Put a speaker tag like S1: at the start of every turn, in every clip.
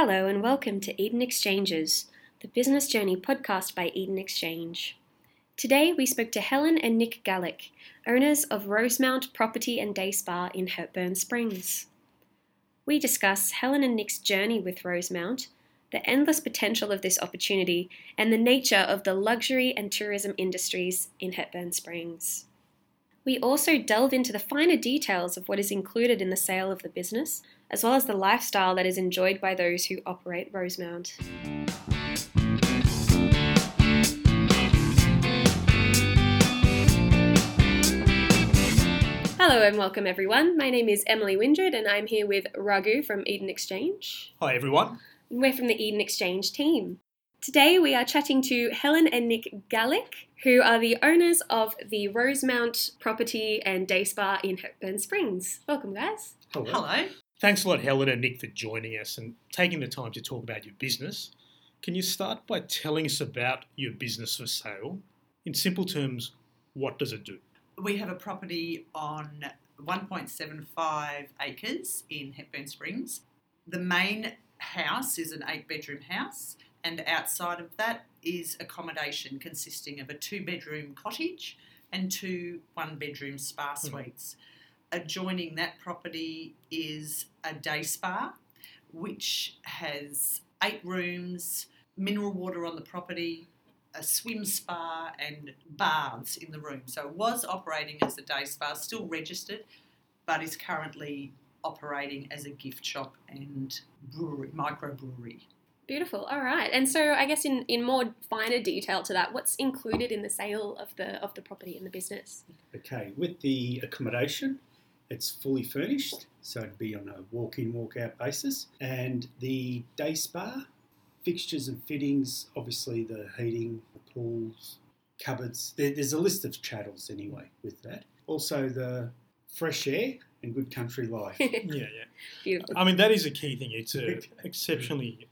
S1: Hello, and welcome to Eden Exchanges, the business journey podcast by Eden Exchange. Today, we spoke to Helen and Nick Gallick, owners of Rosemount Property and Day Spa in Hepburn Springs. We discuss Helen and Nick's journey with Rosemount, the endless potential of this opportunity, and the nature of the luxury and tourism industries in Hepburn Springs. We also delve into the finer details of what is included in the sale of the business, as well as the lifestyle that is enjoyed by those who operate Rosemount. Hello and welcome everyone. My name is Emily Windred and I'm here with Raghu from Eden Exchange.
S2: Hi everyone.
S1: We're from the Eden Exchange team. Today we are chatting to Helen and Nick Gallick, who are the owners of the Rosemount property and day spa in Hepburn Springs. Welcome, guys.
S2: Hello.
S3: Hello.
S2: Thanks a lot, Helen and Nick, for joining us and taking the time to talk about your business. Can you start by telling us about your business for sale? In simple terms, what does it do?
S3: We have a property on 1.75 acres in Hepburn Springs. The main house is an eight bedroom house, and outside of that is accommodation consisting of a two bedroom cottage and two one bedroom spa
S2: Mhm.
S3: suites. Adjoining that property is a day spa, which has eight rooms, mineral water on the property, a swim spa, and baths in the room. So it was operating as a day spa, still registered, but is currently operating as a gift shop and brewery, microbrewery.
S1: Beautiful. All right. And so I guess in, in more finer detail to that, what's included in the sale of the of the property and the business?
S4: Okay, with the accommodation, it's fully furnished, so it'd be on a walk in, walk out basis. And the day spa, fixtures and fittings, obviously the heating, the pools, cupboards. There, there's a list of chattels anyway with that. Also, the fresh air and good country life.
S2: Yeah, yeah.
S1: Beautiful.
S2: I mean, that is a key thing. It's an exceptionally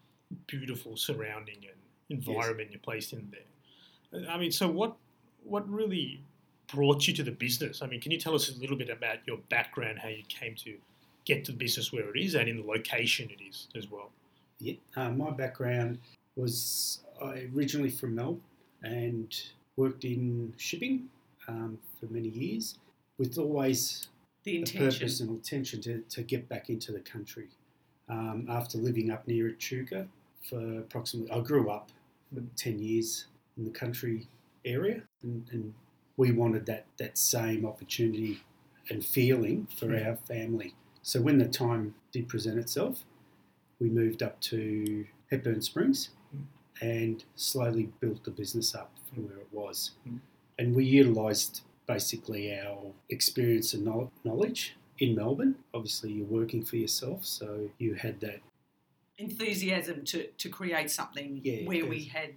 S2: beautiful surrounding and environment you're placed in there. I mean, so what what really brought you to the business? I mean, can you tell us a little bit about your background, how you came to get to the business where it is and in the location it is as well?
S4: Yeah, uh, my background was I originally from Melbourne and worked in shipping um, for many years, with always
S3: The
S4: a
S3: intention.
S4: purpose and intention to, to get back into the country. Um, after living up near Echuca for approximately, I grew up for 10 years in the country area, and, and we wanted that, that same opportunity and feeling for
S2: Mm.
S4: our family. So when the time did present itself, we moved up to Hepburn Springs
S2: Mm.
S4: and slowly built the business up from where it was.
S2: Mm.
S4: And we utilised basically our experience and knowledge in Melbourne. Obviously, you're working for yourself, so you had that.
S3: enthusiasm to, to create something
S4: Yeah,
S3: where we had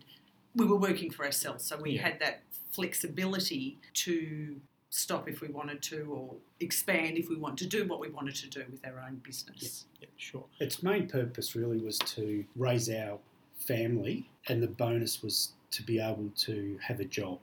S3: we were working for ourselves so we
S2: Yeah.
S3: had that flexibility to stop if we wanted to or expand if we want to do what we wanted to do with our own business
S2: Yeah, sure.
S4: Its main purpose really was to raise our family, and the bonus was to be able to have a job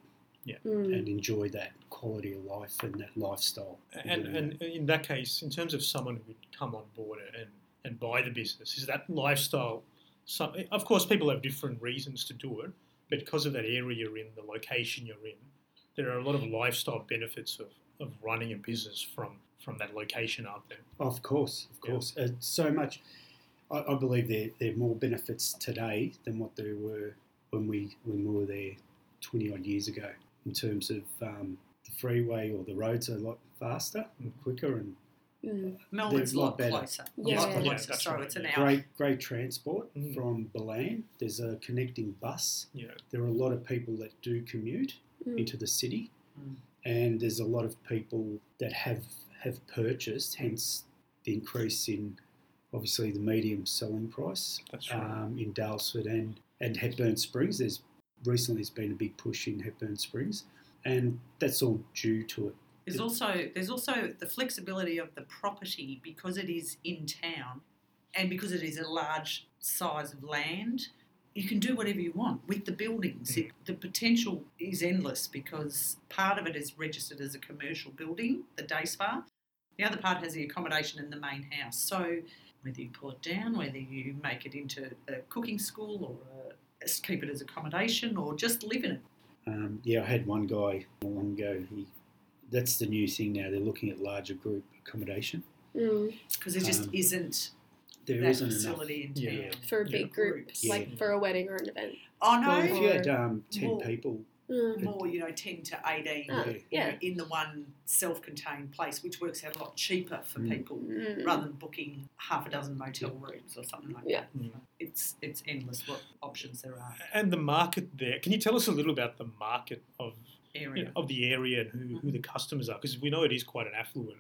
S1: Mm.
S4: and enjoy that quality of life and that lifestyle.
S2: And, and in that case, in terms of someone who would come on board and, and buy the business, is that lifestyle? Some, of course, people have different reasons to do it, but because of that area you're in, the location you're in, there are a lot of lifestyle benefits of, of running a business from, from that location out there.
S4: Of course, of
S2: Yeah.
S4: course. Uh, so much. I, I believe there there are more benefits today than what there were when we when we were there twenty odd years ago. In terms of um, the freeway or the roads are a lot faster and quicker and
S1: Mm.
S3: melbourne's a
S4: a
S3: lot
S4: lot better.
S3: closer a
S1: Yeah.
S3: lot
S1: Yeah,
S3: closer
S2: that's
S3: so
S2: right,
S3: it's an hour
S4: great great transport
S2: Mm.
S4: from Ballan. There's a connecting bus.
S2: You know,
S4: There are a lot of people that do commute
S1: Mm.
S4: into the city,
S3: Mm.
S4: and there's a lot of people that have have purchased. Hence the increase in obviously the medium selling price
S2: that's right.
S4: um, in Daylesford and, and Hepburn Springs. There's recently there's been a big push in Hepburn Springs, and that's all due to it.
S3: There's also there's also the flexibility of the property because it is in town, and because it is a large size of land. You can do whatever you want with the buildings.
S2: Mm.
S3: It, the potential is endless because part of it is registered as a commercial building, the day spa. The other part has the accommodation in the main house. So whether you pull it down, whether you make it into a cooking school or a, keep it as accommodation or just live in it.
S4: Um, yeah, I had one guy long ago. He, that's the new thing now. They're looking at larger group accommodation.
S1: Mm.
S3: Because there just
S4: Um,
S3: isn't
S4: There
S3: that
S4: not enough.
S3: facility in town.
S2: Yeah.
S1: For a
S2: Yeah.
S1: big group,
S3: Groups.
S1: like for a wedding or an event.
S3: Oh no,
S4: Well, if you had um, ten
S3: More-
S4: people,
S1: Mm.
S3: more you know, ten to eighteen.
S1: Ah,
S4: Yeah.
S1: yeah.
S3: know, in the one self-contained place, which works out a lot cheaper for
S4: Mm.
S3: people
S1: Mm.
S3: rather than booking half a dozen motel rooms or something like
S1: Yeah.
S3: that.
S2: Mm.
S3: It's it's endless what options there are.
S2: And the market there. Can you tell us a little about the market of you know, of the area and who, who the customers are? Because we know it is quite an affluent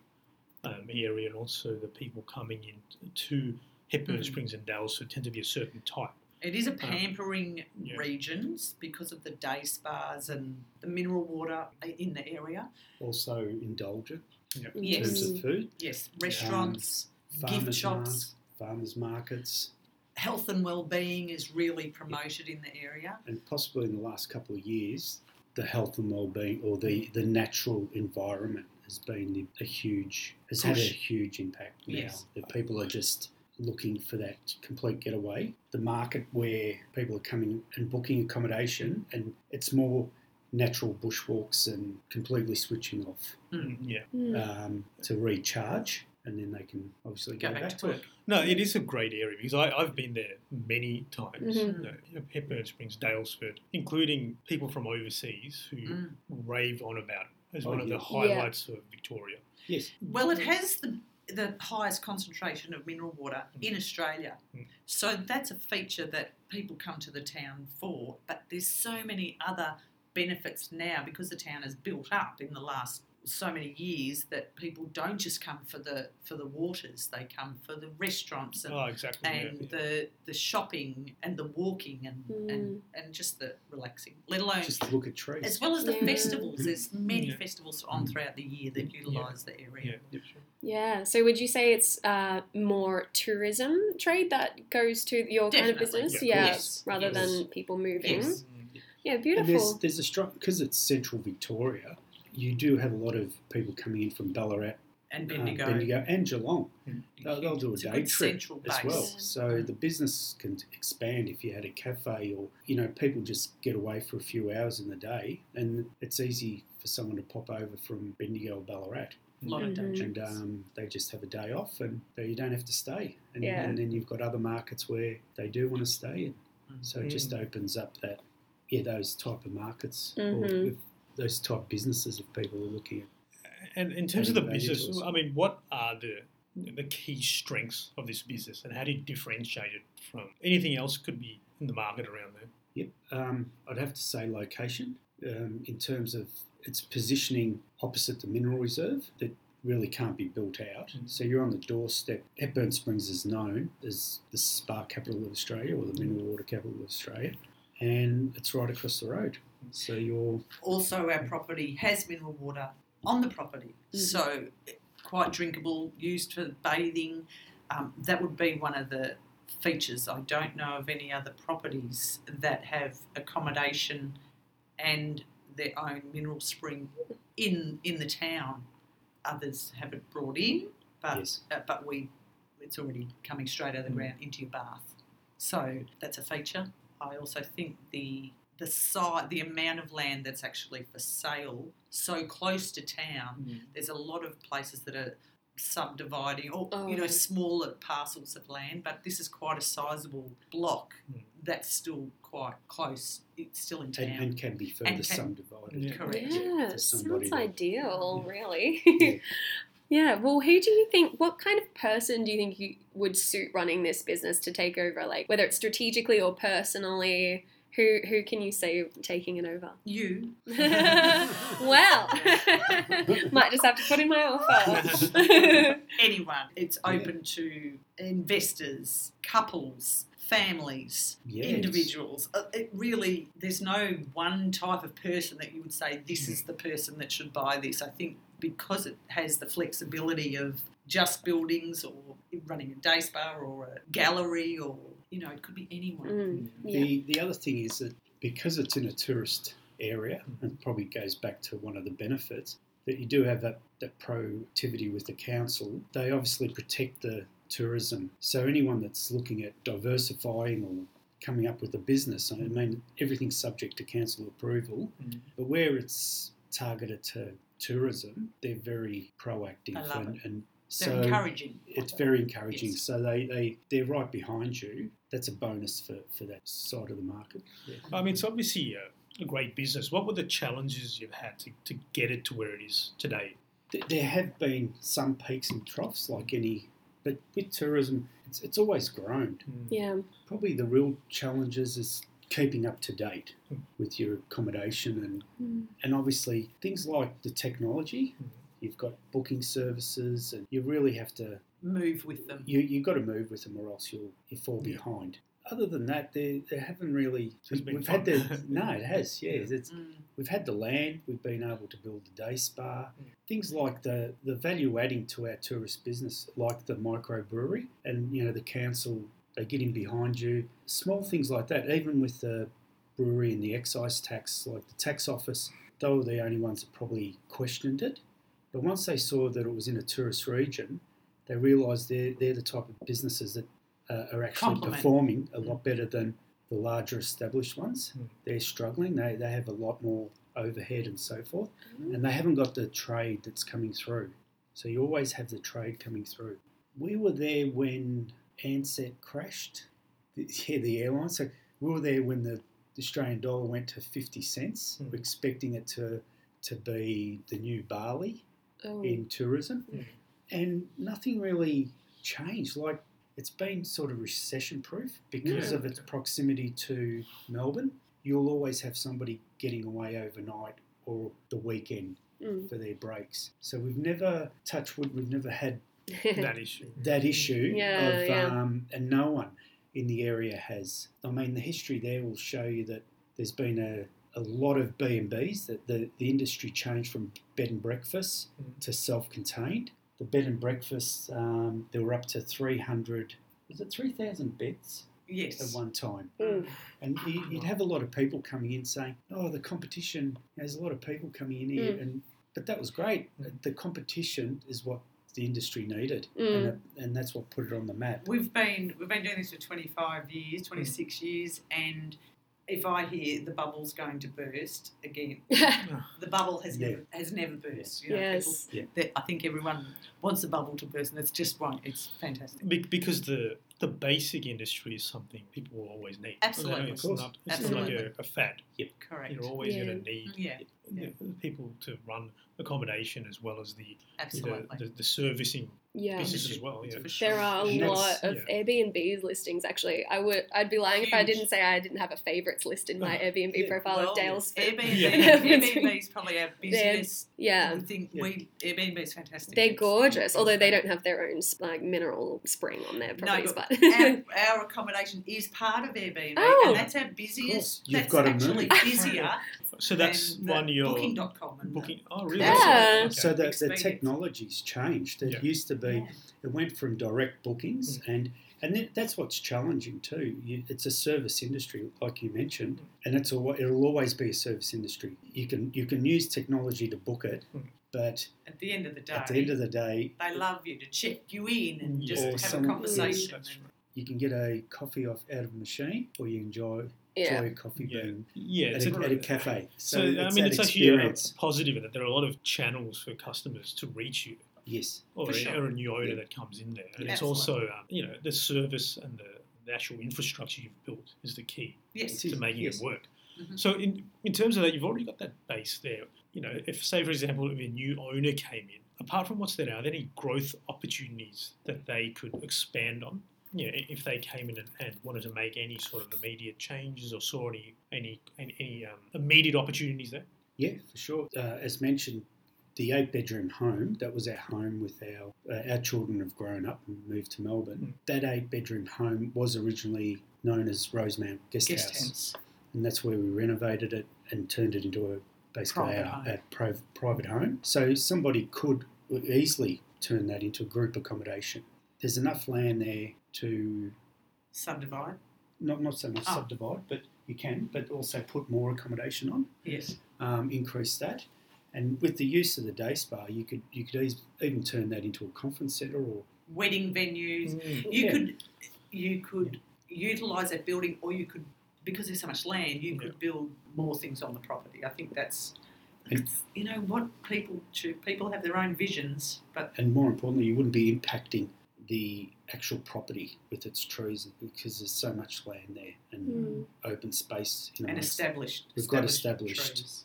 S2: um, area, and also the people coming in to Hepburn
S3: Mhm.
S2: Springs and Daylesford tend to be a certain type.
S3: It is a pampering
S2: yeah.
S3: regions because of the day spas and the mineral water in the area.
S4: also indulgent
S2: Yeah.
S4: in
S3: Yes.
S4: terms of food.
S3: Yes, restaurants, gift shops,
S4: markets, farmers markets,
S3: health and well-being is really promoted in the area.
S4: and possibly in the last couple of years, the health and well-being or the, the natural environment has been a huge has had a huge impact now.
S3: Yes.
S4: That people are just looking for that complete getaway. The market where people are coming and booking accommodation, and it's more natural bushwalks and completely switching off
S3: Mm.
S2: Yeah.
S1: Mm.
S4: um, to recharge, and then they can obviously
S3: Go back to
S4: it.
S3: work.
S2: No, it is a great area because I, I've been there many times.
S1: Mhm.
S2: You know, Hepburn Springs, Daylesford, including people from overseas who
S3: Mm.
S2: rave on about it as
S4: Oh,
S2: one of the highlights of Victoria.
S4: Yes,
S3: Well, it has the the highest concentration of mineral water in Australia.
S2: Mm.
S3: So that's a feature that people come to the town for. But there's so many other benefits now because the town has built up in the last so many years that people don't just come for the for the waters. They come for the restaurants and
S2: Oh, exactly.
S3: and
S2: yeah.
S3: the the shopping and the walking and, and, and just the relaxing, let alone
S4: just look at trees.
S3: as well as the festivals. There's many
S2: Yeah.
S3: festivals on throughout the year that utilise the area.
S2: yeah.
S1: Yeah. So would you say it's uh, more tourism trade that goes to your kind of business?
S2: Yeah, of
S1: Yeah.
S3: course.
S1: Rather
S3: Yes.
S1: than people moving.
S3: Yes.
S2: Mm,
S1: Yeah.
S4: And
S1: Beautiful.
S4: there's, there's a strong because it's central Victoria. You do have a lot of people coming in from Ballarat,
S3: And
S4: um,
S3: Bendigo.
S4: Bendigo, and Geelong. They'll, they'll do a
S3: It's a
S4: day
S3: good
S4: trip
S3: central
S4: as well. So the business can expand if you had a cafe or you know people just get away for a few hours in the day, and it's easy for someone to pop over from Bendigo or Ballarat,
S3: A lot of day
S1: Mhm.
S4: and um, they just have a day off, and they, you don't have to stay. And,
S1: Yeah.
S4: and then you've got other markets where they do want to stay in.
S3: Mm.
S4: So it just opens up that yeah those type of markets or
S1: Mhm.
S4: if those type businesses if people are looking at.
S2: And in terms of the
S4: Adding value to
S2: business. I mean, what are the the key strengths of this business, and how do you differentiate it from anything else could be in the market around there?
S4: Yep, um, I'd have to say location um, in terms of its positioning opposite the mineral reserve that really can't be built out.
S2: Mm.
S4: So you're on the doorstep. Hepburn Springs is known as the spa capital of Australia or the mineral water capital of Australia, and it's right across the road. So you're
S3: Also, our property has mineral water on the property,
S1: Mhm.
S3: so quite drinkable, used for bathing. Um, that would be one of the features. I don't know of any other properties that have accommodation and their own mineral spring in in the town. Others have it brought in, but
S4: yes,
S3: uh, but we it's already coming straight out of the
S2: Mm.
S3: ground into your bath. So that's a feature. I also think the the site, the amount of land that's actually for sale, so close to town. There's a lot of places that are subdividing, or you know,
S1: Oh.
S3: smaller parcels of land. But this is quite a sizable block
S2: Mm.
S3: that's still quite close. It's still in town.
S4: and, and can be further
S3: can-
S4: subdivided.
S2: Yeah.
S3: Correct.
S1: Yeah,
S4: for somebody
S1: sounds
S4: to-
S1: ideal,
S2: Yeah.
S1: really.
S4: Yeah.
S1: yeah, well, who do you think, what kind of person do you think you would suit running this business to take over, like whether it's strategically or personally? Who, who can you see taking it over?
S3: you
S1: well, might just have to put in my offer.
S3: anyone. It's open to investors, couples, families,
S4: Yes.
S3: individuals. Uh, It really, there's no one type of person that you would say this is the person that should buy this. I think because it has the flexibility of just buildings or running a day spa or a gallery or you know it could be anyone.
S1: Mm, yeah.
S4: The the other thing is that because it's in a tourist area, and probably goes back to one of the benefits that you do have that, that proactivity with the council. They obviously protect the, tourism. So anyone that's looking at diversifying or coming up with a business, I mean, everything's subject to council approval,
S2: Mm.
S4: but where it's targeted to tourism, they're very proactive
S3: I love
S4: and,
S3: it.
S4: and so
S3: encouraging.
S4: it's very encouraging.
S3: Yes.
S4: So they, they, they're right behind you. That's a bonus for, for that side of the market.
S2: I mean, it's obviously a, a great business. What were the challenges you've had to, to get it to where it is today?
S4: There have been some peaks and troughs, like any, but with tourism, it's, it's always grown.
S2: Mm.
S1: Yeah.
S4: Probably the real challenges is keeping up to date
S2: Mm.
S4: with your accommodation and,
S1: Mm.
S4: and obviously things like the technology. You've got booking services, and you really have to
S3: Move with them.
S4: you you've got to move with them, or else you'll you fall
S2: Yeah.
S4: behind. Other than that, they they haven't really.
S2: It's been
S4: we've had the no, it has. Yeah,
S2: Yeah.
S4: it's
S3: Mm.
S4: we've had the land. We've been able to build the day spa.
S2: Mm.
S4: Things like the the value adding to our tourist business, like the microbrewery, and you know the council they get in behind you. Small things like that, even with the brewery and the excise tax, like the tax office, they were the only ones that probably questioned it. But once they saw that it was in a tourist region, they realised they're, they're the type of businesses that uh, are actually
S3: Complement.
S4: performing a lot better than the larger established ones.
S2: Mm.
S4: They're struggling. They, they have a lot more overhead and so forth, and they haven't got the trade that's coming through. So you always have the trade coming through. We were there when Ansett crashed. The, yeah, the airline. So we were there when the Australian dollar went to 50 cents.
S2: Mm.
S4: We're expecting it to, to be the new Bali
S1: Oh.
S4: in tourism,
S2: Mm.
S4: and nothing really changed. Like it's been sort of recession proof because
S1: Yeah.
S4: of its proximity to Melbourne. You'll always have somebody getting away overnight or the weekend
S1: Mm.
S4: for their breaks. So we've never, touch wood, we've never had
S2: That issue.
S4: that issue
S1: Yeah,
S4: of,
S1: yeah.
S4: Um, and no one in the area has. I mean, the history there will show you that there's been a, a lot of B&Bs, that the, the industry changed from bed and breakfast
S2: Mm.
S4: to self-contained. The bed and breakfast, um, there were up to 300, was it 3,000 beds
S3: Yes.
S4: at one time?
S1: Oof.
S4: And you- you'd have a lot of people coming in saying, "Oh, the competition." There's a lot of people coming in here,
S1: Mm.
S4: and but that was great.
S2: Mm.
S4: The competition is what the industry needed,
S1: Mm.
S4: and, it, and that's what put it on the map.
S3: We've been we've been doing this for 25 years,
S4: Mm.
S3: 26 years, and if I hear the bubble's going to burst again, the bubble has
S4: Yeah.
S3: never has never burst. You know,
S1: yes.
S3: people- that- I think everyone wants the bubble to burst, and it's just right. It's fantastic.
S2: Be- because the the basic industry is something people will always need.
S3: Absolutely.
S2: It's
S4: Of course.
S2: not, it's not like a, a fad.
S3: Correct.
S2: You're always
S1: Yeah.
S2: going to need
S3: Yeah, yeah.
S2: the- the people to run accommodation as well as the the,
S3: absolutely.
S2: the, the servicing
S1: Yeah.
S2: business as well. Yeah.
S3: Sure.
S1: There are a
S4: And that's-
S1: lot of
S2: yeah.
S1: Airbnb listings. Actually, I would I'd be lying if I didn't say I didn't have a favourites list in my Airbnb
S4: Yeah,
S1: profile
S3: well,
S1: of Dale's.
S3: Airbnb,
S2: Yeah.
S3: Airbnb is probably our busiest.
S1: yeah,
S3: I think
S4: Yeah.
S3: we Airbnb is fantastic.
S1: they're
S3: It's-
S1: gorgeous.
S3: it's
S1: Although they don't have their own like mineral spring on their
S3: No,
S1: properties,
S3: but
S1: but,
S3: our, our accommodation is part of Airbnb,
S1: Oh.
S3: and that's our busiest.
S4: You've
S3: that's
S4: gotta
S3: actually
S4: move.
S3: busier
S2: So that's one you're
S3: Booking.com. And uh,
S2: booking. Oh, really?
S1: Yeah.
S2: Okay.
S4: So the, the technology's changed. It
S2: Yeah.
S4: used to be
S3: yeah.
S4: it went from direct bookings mm. and and that's what's challenging too. You, it's a service industry, like you mentioned, mm. and it's al- it'll always be a service industry. You can you can use technology to book it,
S2: Mm.
S4: but
S3: At the end of the day,
S4: at the end of the day,
S3: they love you to check you in and
S2: mm.
S3: just have
S4: some-
S3: a conversation.
S2: That's
S3: and-
S2: right.
S4: you can get a coffee off out of a machine, or you enjoy
S1: yeah.
S4: enjoy a coffee
S2: Yeah. Yeah,
S4: at
S2: it's
S4: a,
S2: a,
S4: at a cafe.
S2: So,
S4: So,
S2: I mean,
S4: that
S2: it's actually a,
S4: experience.
S2: a positive in that there are a lot of channels for customers to reach you,
S4: yes,
S2: or,
S3: For
S2: a,
S3: sure.
S2: or a new owner
S4: Yeah.
S2: that comes in there. And
S3: Yeah.
S2: it's also, um, you know, the service and the, the actual infrastructure you've built is the key
S3: Yes.
S2: To making
S4: yes.
S2: it work.
S3: Mhm.
S2: So, in in terms of that, you've already got that base there. You know, if say for example, if a new owner came in, apart from what's there now, are there any growth opportunities that they could expand on? You know, if they came in and, and wanted to make any sort of immediate changes or saw any any any, any um, immediate opportunities there.
S4: yeah, for sure. Uh, as mentioned, the eight bedroom home that was our home with our uh, our children have grown up and moved to Melbourne.
S2: Mm.
S4: That eight bedroom home was originally known as Rosemount Guest,
S3: Guest
S4: House,
S3: house.
S4: and that's where we renovated it and turned it into a basically
S3: Private
S4: our,
S3: home.
S4: our pri- private home. So somebody could easily turn that into a group accommodation. There's enough land there to
S3: Subdivide.
S4: not not so much
S3: Oh.
S4: subdivide, but you can, but also put more accommodation on,
S3: Yes.
S4: um, increase that, and with the use of the day spa, you could you could eas- even turn that into a conference centre or
S3: wedding venues.
S2: Mm.
S3: You
S4: Yeah.
S3: could you could utilize that building, or you could because there's so much land, you could build more things on the property. I think that's.
S4: And-
S3: It's, you know what people choose. People have their own visions, but
S4: And more importantly, you wouldn't be impacting the actual property with its trees because there's so much land there and
S1: Mm.
S4: open space. You know,
S3: and established.
S4: We've got established
S3: trees.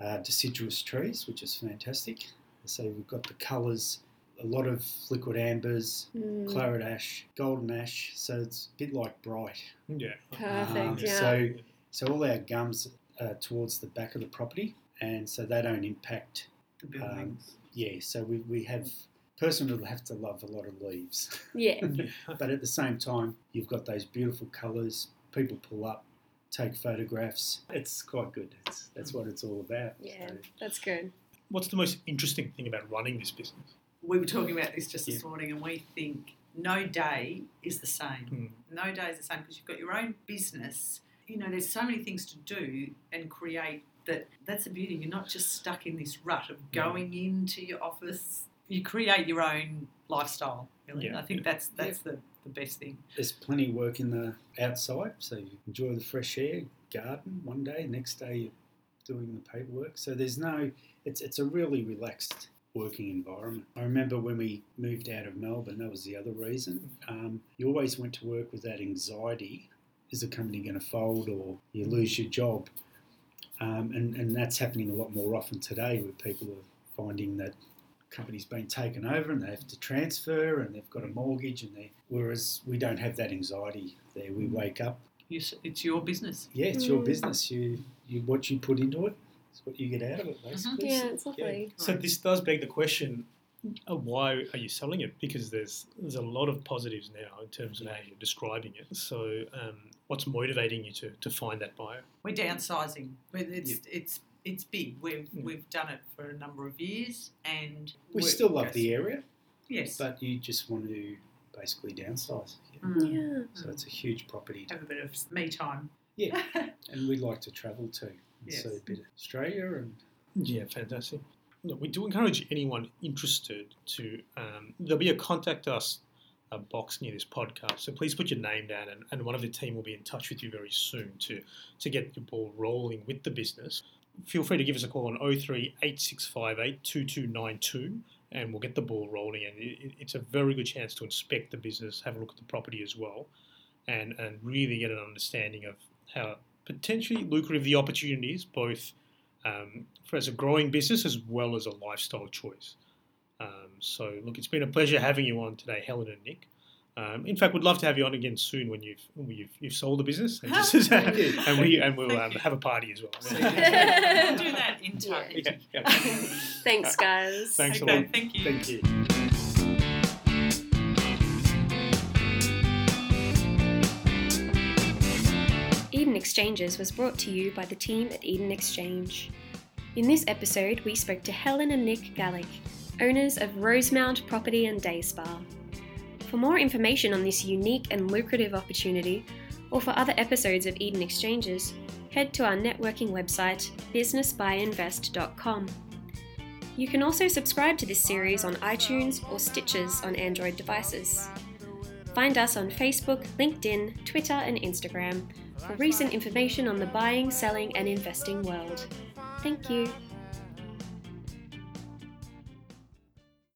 S4: uh, deciduous trees, which is fantastic. So we've got the colours, a lot of liquidambars,
S1: Mm.
S4: claret ash, golden ash. So it's a bit like Bright.
S2: Yeah.
S1: Perfect,
S4: Um,
S1: yeah.
S4: So so all our gums are towards the back of the property, and so they don't impact.
S3: The buildings.
S4: Yeah, so we, we have person will have to love a lot of leaves,
S1: yeah.
S4: but at the same time you've got those beautiful colours. People pull up, take photographs. It's quite good. It's, that's what it's all about.
S1: Yeah,
S4: So-
S1: that's good.
S2: What's the most interesting thing about running this business?
S3: we were talking about this just this
S4: Yeah.
S3: morning, and we think no day is the same.
S2: Mm.
S3: No day is the same because you've got your own business. You know, there's so many things to do and create that. That's the beauty. You're not just stuck in this rut of going into your office. You create your own lifestyle. Really,
S2: Yeah.
S3: I think that's that's the, the best thing.
S4: There's plenty of work in the outside, so you enjoy the fresh air, garden one day, next day you're doing the paperwork. So there's no, it's it's a really relaxed working environment. I remember when we moved out of Melbourne, that was the other reason. Um, you always went to work with that anxiety: is the company going to fold or you lose your job? Um, and and that's happening a lot more often today, where people are finding that company's been taken over and they have to transfer and they've got a mortgage and they whereas we don't have that anxiety there we wake up
S3: it's your business.
S4: yeah it's your
S1: Mm.
S4: business you you what you put into it it is what you get out of it basically
S1: Yeah, it's lovely.
S2: So this does beg the question: uh, Why are you selling it? Because there's there's a lot of positives now in terms of how you're describing it. So um, what's motivating you to, to find that buyer?
S3: We're downsizing. We're- It's it's it's big. We've
S2: Mm.
S3: we've done it for a number of years, and
S4: we still love the area
S3: yes.
S4: but you just want to basically downsize yeah.
S3: Mm.
S1: Yeah.
S4: so it's a huge property
S3: have a bit of me time.
S4: Yeah. and we like to travel too and
S3: Yes.
S4: see a bit of Australia and
S2: Yeah, fantastic. Look, we do encourage anyone interested to. Um, there'll be a contact us a box near this podcast, so please put your name down, and, and one of the team will be in touch with you very soon to to get the ball rolling with the business. Feel free to give us a call on 03 8658 2292 and we'll get the ball rolling. And it, it- it's a very good chance to inspect the business, have a look at the property as well, and, and really get an understanding of how potentially lucrative the opportunity is, both um, for as a growing business as well as a lifestyle choice. Um, so, look, it's been a pleasure having you on today, Helen and Nick. Um, in fact, we'd love to have you on again soon when you've when you've, you've sold the business, and, just-
S3: Thank
S2: and we and we'll um, have a party as well.
S3: we'll do that in time.
S2: Yeah, yeah.
S1: Thanks, guys.
S2: Thanks a lot.
S3: thank you.
S4: thank you
S1: Eden Exchanges was brought to you by the team at Eden Exchange. In this episode, we spoke to Helen and Nick Gallick, owners of Rosemount Property and Day Spa. For more information on this unique and lucrative opportunity, or for other episodes of Eden Exchanges, head to our networking website, businessbuyinvest.com. You can also subscribe to this series on iTunes or Stitcher on Android devices. Find us on Facebook, LinkedIn, Twitter, and Instagram for recent information on the buying, selling, and investing world. Thank you.